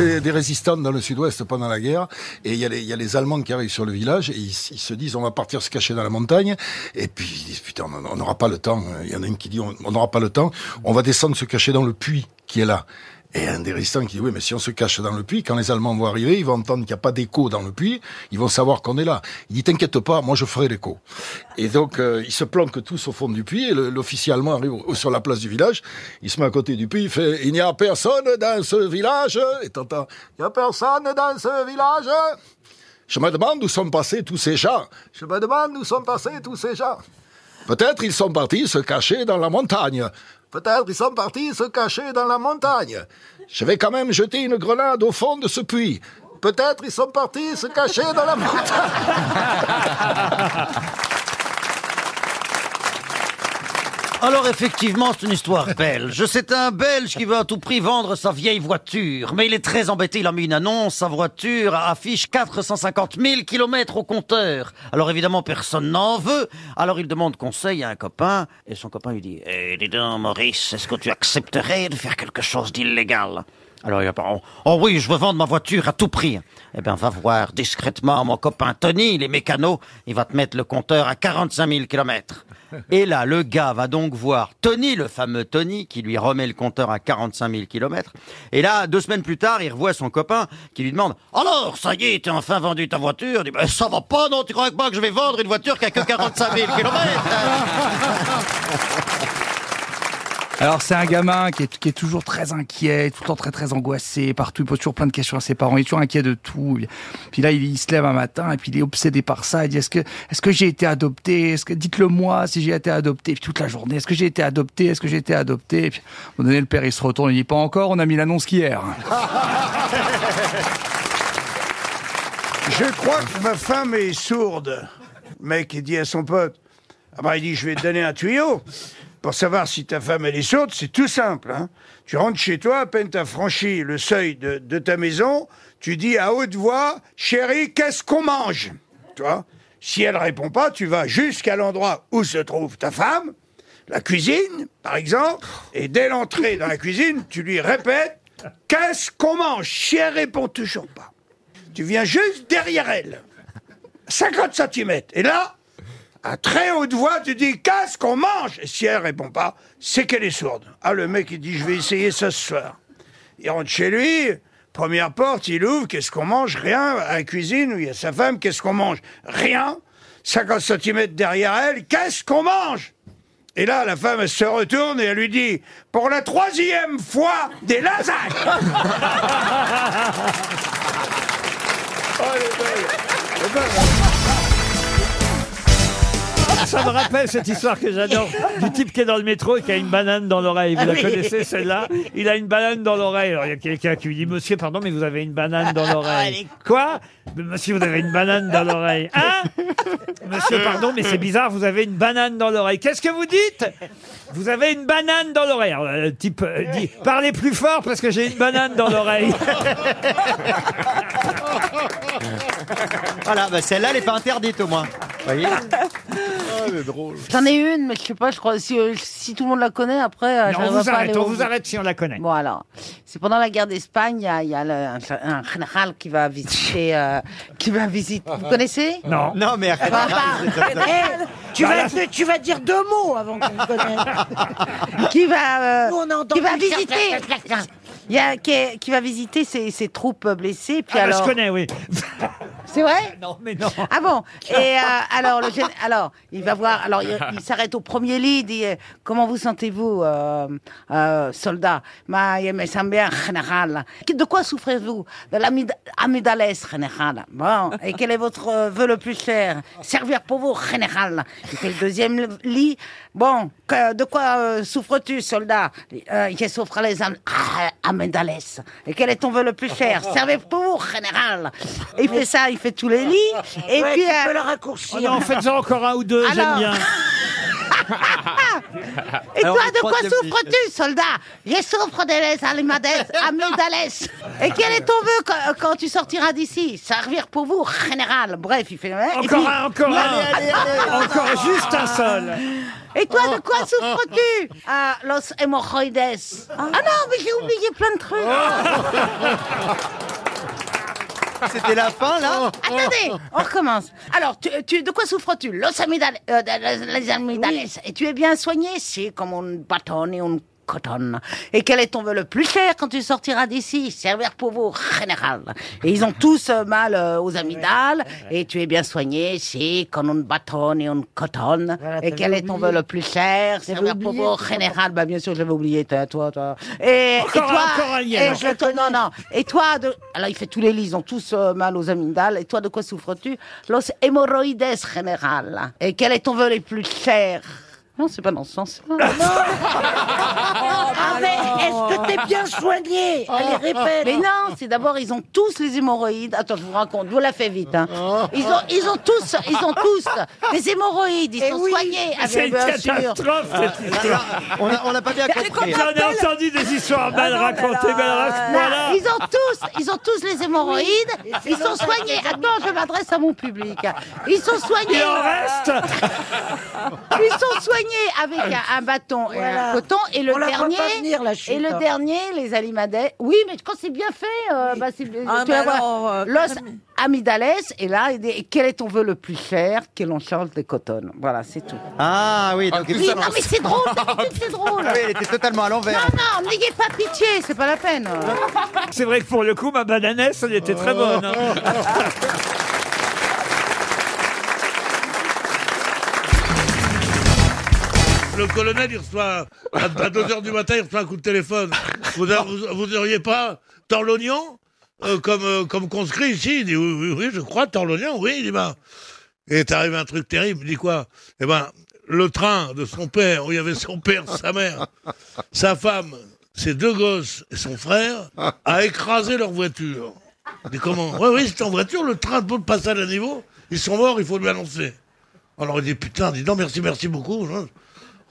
c'est des résistants dans le sud-ouest pendant la guerre. Et il y, a les, Allemands qui arrivent sur le village et ils, ils se disent on va partir se cacher dans la montagne. Et puis ils disent putain, on n'aura pas le temps. Il y en a une qui dit on n'aura pas le temps. On va descendre se cacher dans le puits qui est là. Et un des résistants qui dit, oui, mais si on se cache dans le puits, quand les Allemands vont arriver, ils vont entendre qu'il n'y a pas d'écho dans le puits, ils vont savoir qu'on est là. Il dit, t'inquiète pas, moi je ferai l'écho. Et donc, euh, ils se planquent tous au fond du puits, et l'officier allemand arrive sur la place du village, il se met à côté du puits, il fait, il n'y a personne dans ce village, et t'entends, il n'y a personne dans ce village. Je me demande où sont passés tous ces gens. Je me demande où sont passés tous ces gens. Peut-être ils sont partis se cacher dans la montagne. Peut-être ils sont partis se cacher dans la montagne. Je vais quand même jeter une grenade au fond de ce puits. Peut-être ils sont partis se cacher dans la montagne. Alors effectivement, c'est une histoire belge. C'est un Belge qui veut à tout prix vendre sa vieille voiture. Mais il est très embêté, il a mis une annonce, sa voiture affiche 450 000 kilomètres au compteur. Alors évidemment, personne n'en veut. Alors il demande conseil à un copain, et son copain lui dit, Eh, dis donc Maurice, est-ce que tu accepterais de faire quelque chose d'illégal? Alors il va pas, oh, oh oui, je veux vendre ma voiture à tout prix. Eh bien, va voir discrètement mon copain Tony, il est mécano, il va te mettre le compteur à 45 000 kilomètres. Et là, le gars va donc voir Tony, le fameux Tony, qui lui remet le compteur à 45 000 kilomètres. Et là, deux semaines plus tard, il revoit son copain qui lui demande « Alors, ça y est, t'as enfin vendu ta voiture ?» Il dit Ben, Ça va pas, non Tu crois pas que je vais vendre une voiture qui a que 45 000 kilomètres? Alors c'est un gamin qui est, est toujours très inquiet, tout le temps très très angoissé, partout il pose toujours plein de questions à ses parents, il est toujours inquiet de tout. Puis là il, se lève un matin et puis il est obsédé par ça, il dit est-ce que est-ce que j'ai été adopté? Dites-le moi si j'ai été adopté Puis toute la journée, est-ce que j'ai été adopté? Est-ce que j'ai été adopté? Et puis à un moment donné le père il se retourne, il dit pas encore, on a mis l'annonce qu'hier. Je crois que ma femme est sourde. Le mec, il dit à son pote, ah bah, il dit, je vais te donner un tuyau. Pour savoir si ta femme, elle est sourde, c'est tout simple. hein. Tu rentres chez toi, à peine t'as franchi le seuil de, ta maison, tu dis à haute voix, chérie, qu'est-ce qu'on mange? Tu vois Si elle répond pas, tu vas jusqu'à l'endroit où se trouve ta femme, la cuisine, par exemple, et dès l'entrée dans la cuisine, tu lui répètes, qu'est-ce qu'on mange? Si elle répond toujours pas, tu viens juste derrière elle, 50 cm. Et là, à très haute voix, tu dis Qu'est-ce qu'on mange? Et si elle répond pas, c'est qu'elle est sourde. Ah, le mec, il dit Je vais essayer ça ce soir. Il rentre chez lui, première porte, il ouvre Qu'est-ce qu'on mange? Rien. À la cuisine, où il y a sa femme, qu'est-ce qu'on mange? Rien. 50 cm derrière elle, qu'est-ce qu'on mange? Et là, la femme, elle se retourne et elle lui dit Pour la troisième fois, des lasagnes Ça me rappelle cette histoire que j'adore du type qui est dans le métro et qui a une banane dans l'oreille. Vous la connaissez celle-là? Il a une banane dans l'oreille. Alors il y a quelqu'un qui lui dit Monsieur, pardon, mais vous avez une banane dans l'oreille. Quoi? Mais Monsieur, vous avez une banane dans l'oreille. Hein? Monsieur, pardon, mais c'est bizarre, vous avez une banane dans l'oreille. Qu'est-ce que vous dites? Vous avez une banane dans l'oreille. Alors, Le type euh, dit Parlez plus fort parce que j'ai une banane dans l'oreille. Voilà, bah celle-là, elle n'est pas interdite au moins. voyez? J'en ai une, mais je sais pas, je crois, si, euh, si tout le monde la connaît, après, euh, Non, on vous arrête, on vous arrête si on la connaît. Bon, alors, c'est pendant la guerre d'Espagne, il y a, il y a le- un, un général qui va visiter, euh, qui va visiter, vous connaissez? Non. Non, mais Bah, bah, Eh, tu, vas, tu vas dire deux mots avant qu'on te connaisse. qui va, euh, Nous, on a entendu qui va visiter, il y a, qui, est- qui va visiter ses, ses troupes blessées, puis Ah, bah, alors, je connais, oui. c'est vrai Non, mais non. Ah bon Et euh, alors, le gén- alors, il va voir. Alors, il, il s'arrête au premier lit. Il dit euh, Comment vous sentez-vous, euh, euh, soldat? Ma, il me sent bien, général. De quoi souffrez-vous? De l'amygdalès, général. Bon. Et quel est votre euh, vœu le plus cher? Servir pour vous, général. Il fait le deuxième lit. Bon, que- de quoi euh, souffres-tu, soldat? Euh, Je souffre les am ah, amygdalès. Et quel est ton vœu le plus cher? Servir pour vous, général. Et il fait ça, il fait tous les lits. Et Ouais, puis. tu euh, peux le Oh raccourcir. non, faites-en encore un ou deux, j'aime Alors. bien. Et Alors, toi, de quoi souffres-tu, soldat? Je souffre des amygdalès. amygdalès. Et quel est ton vœu quand, quand tu sortiras d'ici? Servir pour vous, général. Bref, il fait. hein, Encore puis- un, encore un. Encore juste un seul. Et toi, de quoi souffres-tu? Ah, los hémorroïdes. Ah non, mais j'ai oublié plein de trucs. C'était la fin, là Attendez, on recommence. Alors, tu, tu- de quoi souffres-tu? Los amygdales, euh, de- de- les amygdales. Et tu es bien soigné? Si, comme un bâton et un Et quel est ton vœu le plus cher quand tu sortiras d'ici? Servir pour vous, général. Et ils ont tous euh, mal euh, aux amygdales. Et tu es bien soigné Si, comme un bâton et un coton. et quel est ton vœu le plus cher? Servir pour vous, général. Bah, bien sûr, je l'avais oublié, toi, toi. Et, toi, un et je non, non. Et toi, de... alors il fait tous les lits, ils ont tous euh, mal aux amygdales. Et toi, de quoi souffres-tu? Los hémorroïdes général. Et quel est ton vœu le plus cher? Non, c'est pas dans ce sens. Ah, mais est-ce que t'es bien soigné Allez, répète. Mais non, c'est d'abord ils ont tous les hémorroïdes. Attends, je vous raconte, je vous la fais vite. hein. Ils ont, ils ont tous, ils ont tous des hémorroïdes. Ils Eh sont oui. soignés. C'est une bien sûr. catastrophe, cette histoire. On a- on n'a pas bien compris. J'en ai entendu des histoires mal racontées, ce Non, point-là... ils ont tous, ils ont tous les hémorroïdes. Ils sont soignés. Attends, je m'adresse à mon public. Ils sont soignés. Il en reste Ils sont soignés avec un, un bâton et Voilà. un coton. Et le On la voit dernier, pas venir, la chute. et le dernier, les alimadets. Oui, mais quand c'est bien fait, euh, bah, c'est, Ah, tu mais vas voir. alors, euh, Los amygdales. Et là, il dit, et quel est ton vœu le plus cher Que l'on change des coton? Voilà, c'est tout. Ah oui, donc... Oui, non, mais c'est drôle. d'habitude, C'est drôle. Ah oui, elle était totalement à Non, l'envers. non, n'ayez pas pitié, c'est pas la peine. C'est vrai que pour le coup, ma bananesse, elle était très bonne. hein. Le colonel, il reçoit, à 2h du matin, il reçoit un coup de téléphone. Vous, a- vous, vous auriez pas tant l'oignon euh, comme, euh, comme conscrit ici? Il dit oui, oui, oui, je crois, tant l'oignon, oui. Il dit bah. Et est arrivé un truc terrible. Il dit quoi? Eh ben, le train de son père, où il y avait son père, sa mère, sa femme, ses deux gosses et son frère, a écrasé leur voiture. Il dit comment? Oui, oui, c'est en voiture, le train de passage à niveau. Ils sont morts, il faut lui annoncer. Alors il dit putain, dis non, merci, merci beaucoup.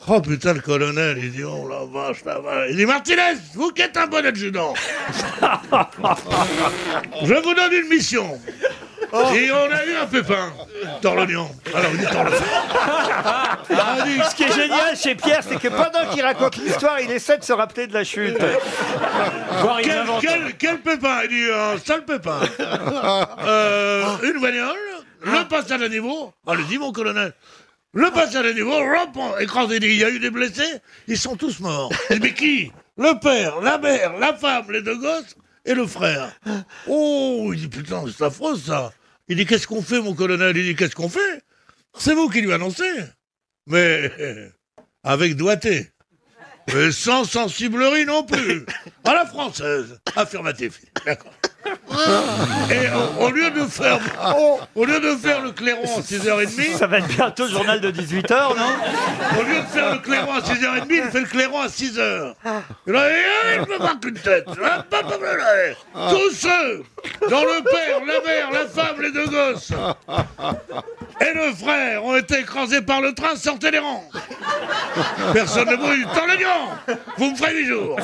Oh putain, le colonel, il dit oh la vache, la vache. Il dit Martinez, vous qui êtes un bon adjudant, je vous donne une mission. Et on a eu un pépin, tord l'oignon. Alors il dit tord l'oignon. Ah, dit, Ce qui est génial chez Pierre, c'est que pendant qu'il raconte l'histoire, il essaie de se rappeler de la chute. Quel, invente. quel, quel pépin? Il dit un sale pépin. Euh, une bagnole, le passage à niveau. Allez-y, mon colonel. Le passage à niveau, hop, écrasé. Il dit, Il y a eu des blessés, ils sont tous morts. Mais qui? Le père, la mère, la femme, les deux gosses et le frère. Oh, il dit, putain, c'est affreux ça. Il dit, qu'est-ce qu'on fait, mon colonel? Il dit, qu'est-ce qu'on fait? C'est vous qui lui annoncez. Mais avec doigté. Mais sans sensiblerie non plus. À la française. Affirmatif. D'accord. Et au, au lieu de faire, au lieu de faire le clairon à 6h30, Ça va être bientôt le journal de 18h, non au lieu de faire le clairon à 6h30, il fait le clairon à 6h. Et là, eh, il me marque une tête. Ah, bah, là. Tous ceux dont le père, la mère, la femme, les deux gosses et le frère ont été écrasés par le train, sortez les rangs. Personne ne bouge. Tant le lion Vous me ferez huit jours.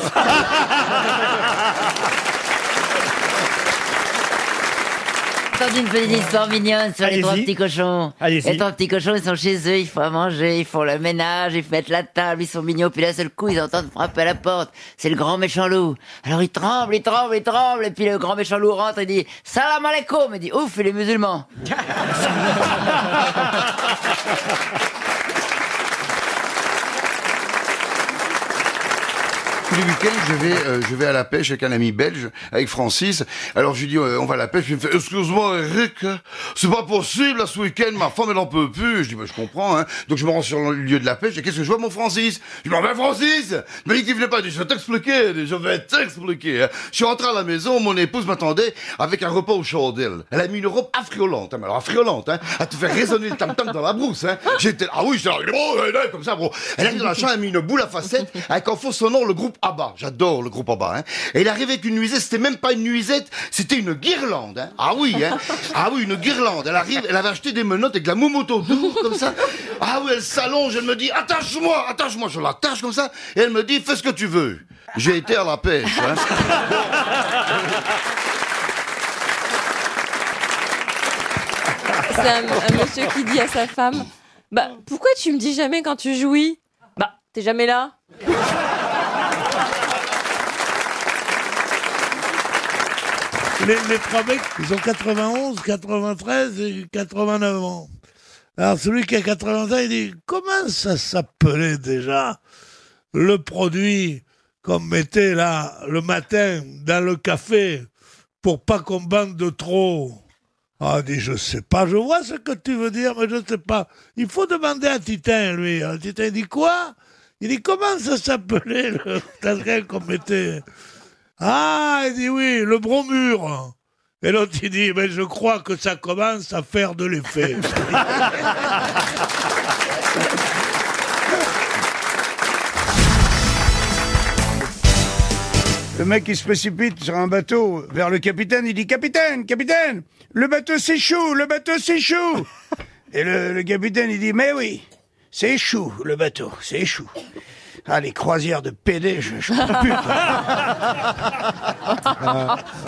Entendu une petite histoire mignonne sur les trois petits cochons. Les trois petits cochons, ils sont chez eux, ils font à manger, ils font le ménage, ils mettent la table, ils sont mignons, puis d'un seul coup, ils entendent frapper à la porte. C'est le grand méchant loup. Alors ils tremblent, ils tremblent, ils tremblent, et puis le grand méchant loup rentre et dit « Salam alaikum !» Il dit « Ouf, et les musulmans !» Tous les week-ends, je vais, euh, je vais à la pêche avec un ami belge, avec Francis. Alors je lui dis, euh, on va à la pêche. Il me fait, excuse-moi Eric, c'est pas possible, là, ce week-end, ma femme, elle en peut plus. Je dis, bah, je comprends, hein. Donc je me rends sur le lieu de la pêche, et qu'est-ce que je vois, mon Francis? Je dis, bah, Francis Il m'a dit qu'il venait pas. Je vais t'expliquer, je vais t'expliquer. hein. Je suis rentré à la maison, mon épouse m'attendait avec un repas au chandelles. Elle a mis une robe affriolante, hein, mais alors affriolante, hein, à te faire résonner le tam-tam dans la brousse, hein. J'étais, ah oui, j'étais là, ouais, comme ça, bro. Elle arrive dans la chambre, elle a mis une boule à facettes, avec en faux sonore le groupe ABBA. J'adore le groupe ABBA, hein. Et elle arrive avec une nuisette, c'était même pas une nuisette, c'était une guirlande, hein. Ah oui, hein. Ah oui, une guirlande. Elle arrive, elle avait acheté des menottes avec de la moumoute autour, comme ça. Ah oui, elle s'allonge, elle me dit, attache-moi, attache-moi. Je l'attache comme ça, et elle me dit, fais ce que tu veux. J'ai été à la pêche, hein. C'est un, un monsieur qui dit à sa femme Bah, pourquoi tu me dis jamais quand tu jouis? Bah, t'es jamais là? Les, trois mecs, ils ont 91, 93 et 89 ans. Alors celui qui a 85, il dit comment ça s'appelait déjà le produit qu'on mettait là le matin dans le café pour pas qu'on bande de trop? Ah, il dit, je sais pas, je vois ce que tu veux dire, mais je sais pas. Il faut demander à Titin, lui. Alors, Titin dit quoi? Il dit, comment ça s'appelait le qu'on mettait? Ah, il dit oui, le bromure. Et l'autre, il dit, mais je crois que ça commence à faire de l'effet. Le mec, il se précipite sur un bateau vers le capitaine. Il dit Capitaine, capitaine, le bateau s'échoue, le bateau s'échoue. Et le, le capitaine, il dit Mais oui, c'est échoue, le bateau, c'est échoue. Ah, les croisières de PD, je, je peux plus.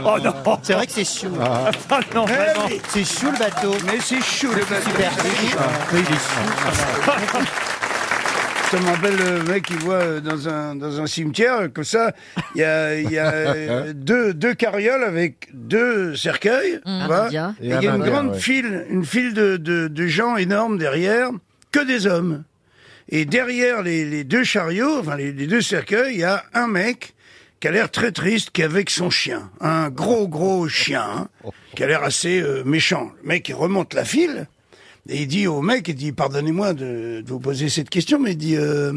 Oh non C'est vrai que c'est chou. Ah non, Eh vraiment. C'est chou le bateau. mais c'est chou, le bateau. Super chou. Oui, il est chou. Ça me rappelle le mec qui voit euh, dans un, dans un cimetière, comme ça, il y a, il y a deux, deux carrioles avec deux cercueils. tu vois. bien. Et il y a une grande file, une file de, de, de gens énormes derrière, que des hommes. Et derrière les, les deux chariots, enfin les, deux cercueils, il y a un mec qui a l'air très triste, qui est avec son chien. Un gros, gros chien, hein, qui a l'air assez euh, méchant. Le mec, il remonte la file, et il dit au mec, il dit, pardonnez-moi de, de vous poser cette question, mais il dit, euh,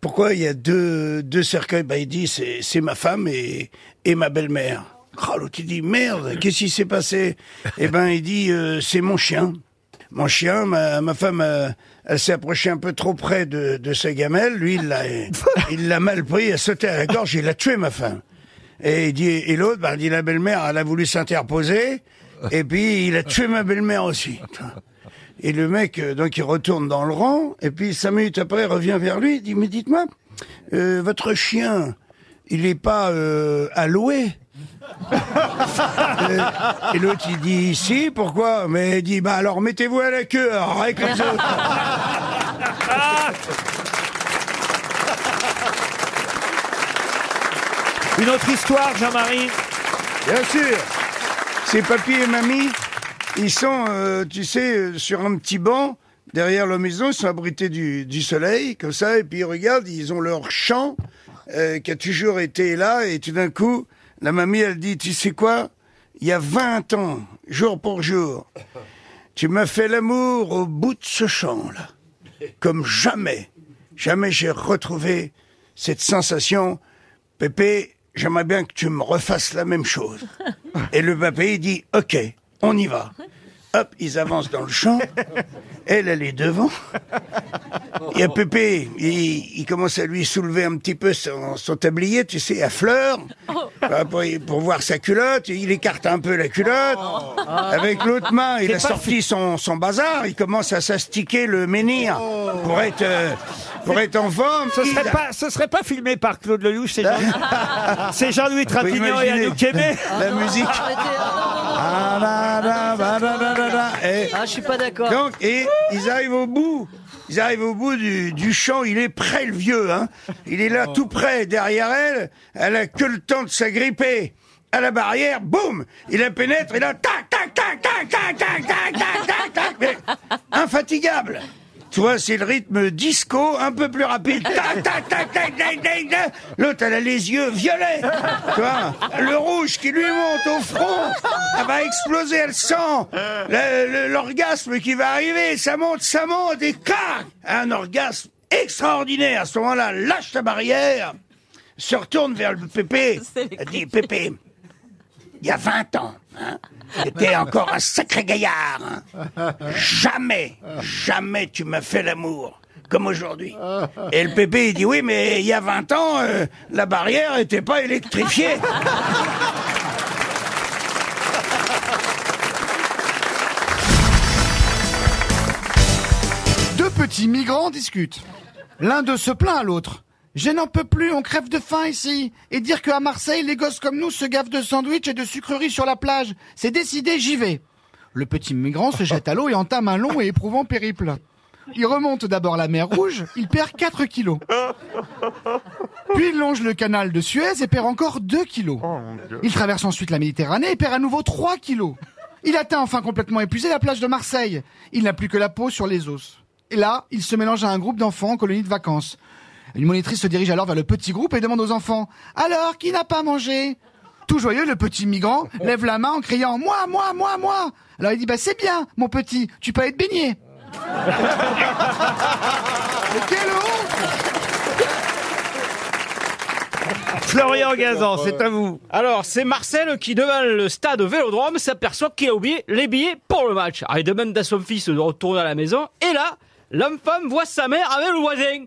pourquoi il y a deux, deux cercueils? Bah, il dit, c'est, c'est ma femme et, et ma belle-mère. Oh, l'autre, il dit, merde, qu'est-ce qui s'est passé? Eh ben, il dit, euh, c'est mon chien. Mon chien, ma, ma femme, euh, elle s'est approchée un peu trop près de, de sa gamelle. Lui, il l'a, il l'a mal pris, a sauté à la gorge, il a tué ma femme. Et il dit, et l'autre, bah, il dit, la belle-mère, elle a voulu s'interposer, et puis il a tué ma belle-mère aussi. Et le mec, euh, donc, il retourne dans le rang, et puis cinq minutes après, il revient vers lui, il dit, mais dites-moi, euh, votre chien, il est pas euh, alloué Et l'autre, il dit, si, pourquoi? Mais il dit, bah alors mettez-vous à la queue, avec les autres. Une autre histoire, Jean-Marie? Bien sûr. C'est papy et mamie, ils sont, euh, tu sais, euh, sur un petit banc derrière leur maison, ils sont abrités du, du soleil, comme ça, et puis ils regardent, ils ont leur champ euh, qui a toujours été là, et tout d'un coup, la mamie, elle dit, tu sais quoi? Il y a 20 ans, jour pour jour, tu m'as fait l'amour au bout de ce champ-là, comme jamais, jamais j'ai retrouvé cette sensation. Pépé, j'aimerais bien que tu me refasses la même chose. Et le papé, dit, OK, on y va. Hop, ils avancent dans le champ. Elle, elle est devant. Il y a Pépé, il, il commence à lui soulever un petit peu son, son tablier, tu sais, à fleurs, Bah, pour, pour voir sa culotte. Il écarte un peu la culotte. Avec l'autre main, il a sorti son, son bazar. Il commence à s'astiquer le menhir pour être, euh, pour être en forme. Ce serait, pas, ce serait pas filmé par Claude Lelouch, c'est Jean- c'est Jean-Louis Trintignant et. Anouk Aimé. La musique. Ah, je suis pas d'accord. donc, et ils arrivent au bout. Ils arrivent au bout du, du champ. Il est près, le vieux. Hein. Il est là, tout près, derrière elle. Elle a que le temps de s'agripper à la barrière. Boum Il la pénètre. Et là, tac, tac, tac, tac, tac, tac, tac, tac, tac, tac. Infatigable. Tu vois, c'est le rythme disco, un peu plus rapide. Tac, tac, tac, tac, tac, tac, tac. L'autre, elle a les yeux violets. Tu vois, le rouge qui lui monte au front. Elle va exploser, elle sent l'orgasme qui va arriver. Ça monte, ça monte et clac Un orgasme extraordinaire. À ce moment-là, lâche la barrière, se retourne vers le Pépé. Elle dit, Pépé, il y a 20 ans, hein, encore un sacré gaillard. hein. Jamais, jamais tu m'as fait l'amour comme aujourd'hui. Et le pépé, il dit, oui, mais il y a 20 ans, euh, la barrière n'était pas électrifiée. Deux petits migrants discutent. L'un d'eux se plaint à l'autre. Je n'en peux plus, on crève de faim ici. Et dire qu'à Marseille, les gosses comme nous se gavent de sandwichs et de sucreries sur la plage. C'est décidé, j'y vais. Le petit migrant se jette à l'eau et entame un long et éprouvant périple. Il remonte d'abord la mer Rouge, il perd 4 kilos. Puis il longe le canal de Suez et perd encore 2 kilos. Il traverse ensuite la Méditerranée et perd à nouveau 3 kilos. Il atteint enfin complètement épuisé la plage de Marseille. Il n'a plus que la peau sur les os. Et là, il se mélange à un groupe d'enfants en colonie de vacances. Une monitrice se dirige alors vers le petit groupe et demande aux enfants Alors, qui n'a pas mangé? Tout joyeux, le petit migrant lève la main en criant Moi, moi, moi, moi Alors il dit Bah c'est bien, mon petit, tu peux être baigné. Mais quelle honte Florian Gazan, c'est à vous. Alors, c'est Marcel qui, devant le stade Vélodrome, s'aperçoit qu'il a oublié les billets pour le match. Alors, il demande à son fils de retourner à la maison, et là, l'enfant voit sa mère avec le voisin.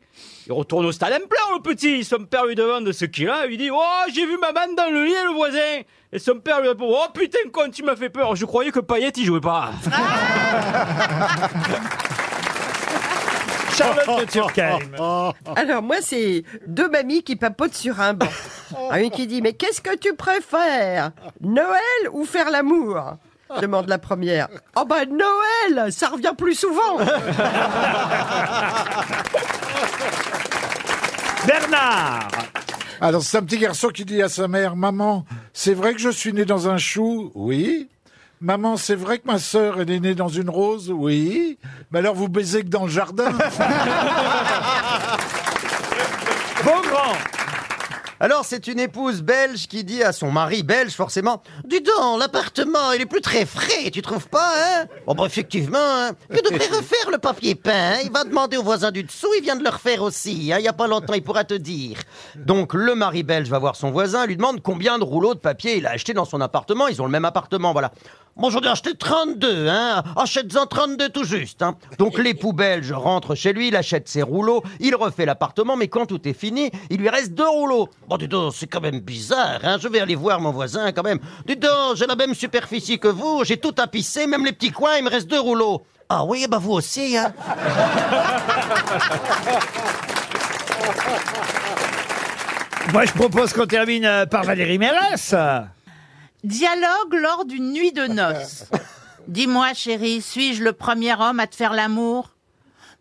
Il retourne au stade en pleure, le petit. Son père lui demande ce qu'il a, il lui dit Oh, j'ai vu maman dans le lit le voisin. Et son père lui répond Oh putain, con, tu m'as fait peur. Je croyais que Payet, il jouait pas. Charlotte de Turckheim. Alors moi, c'est deux mamies qui papotent sur un banc. Ah, Une qui dit, mais qu'est-ce que tu préfères Noël ou faire l'amour? Demande la première. Oh bah Noël, ça revient plus souvent. Bernard Alors, c'est un petit garçon qui dit à sa mère, Maman, c'est vrai que je suis né dans un chou Oui. Maman, c'est vrai que ma sœur est née dans une rose Oui. Mais alors, vous baisez que dans le jardin Alors, c'est une épouse belge qui dit à son mari belge, forcément, Dis donc, l'appartement, il est plus très frais, tu trouves pas, hein? Bon, bah, effectivement, hein. Que devrait refaire le papier peint hein? Il va demander au voisin du dessous, il vient de le refaire aussi, hein. Il y a pas longtemps, il pourra te dire. Donc, le mari belge va voir son voisin, lui demande combien de rouleaux de papier il a acheté dans son appartement. Ils ont le même appartement, voilà. Bon, j'en ai acheté 32, hein. Achète-en 32 tout juste, hein. Donc, l'époux belge rentre chez lui, il achète ses rouleaux, il refait l'appartement, mais quand tout est fini, il lui reste deux rouleaux. Bon, dis donc, c'est quand même bizarre, hein. Je vais aller voir mon voisin, quand même. Dis donc, j'ai la même superficie que vous, j'ai tout tapissé, même les petits coins, il me reste deux rouleaux. Ah oui, bah vous aussi, hein. Moi, je propose qu'on termine euh, par Valérie Mérès. Dialogue lors d'une nuit de noces. Dis-moi, chérie, suis-je le premier homme à te faire l'amour?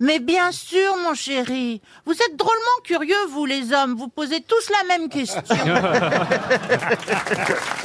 Mais bien sûr, mon chéri. Vous êtes drôlement curieux, vous les hommes. Vous posez tous la même question.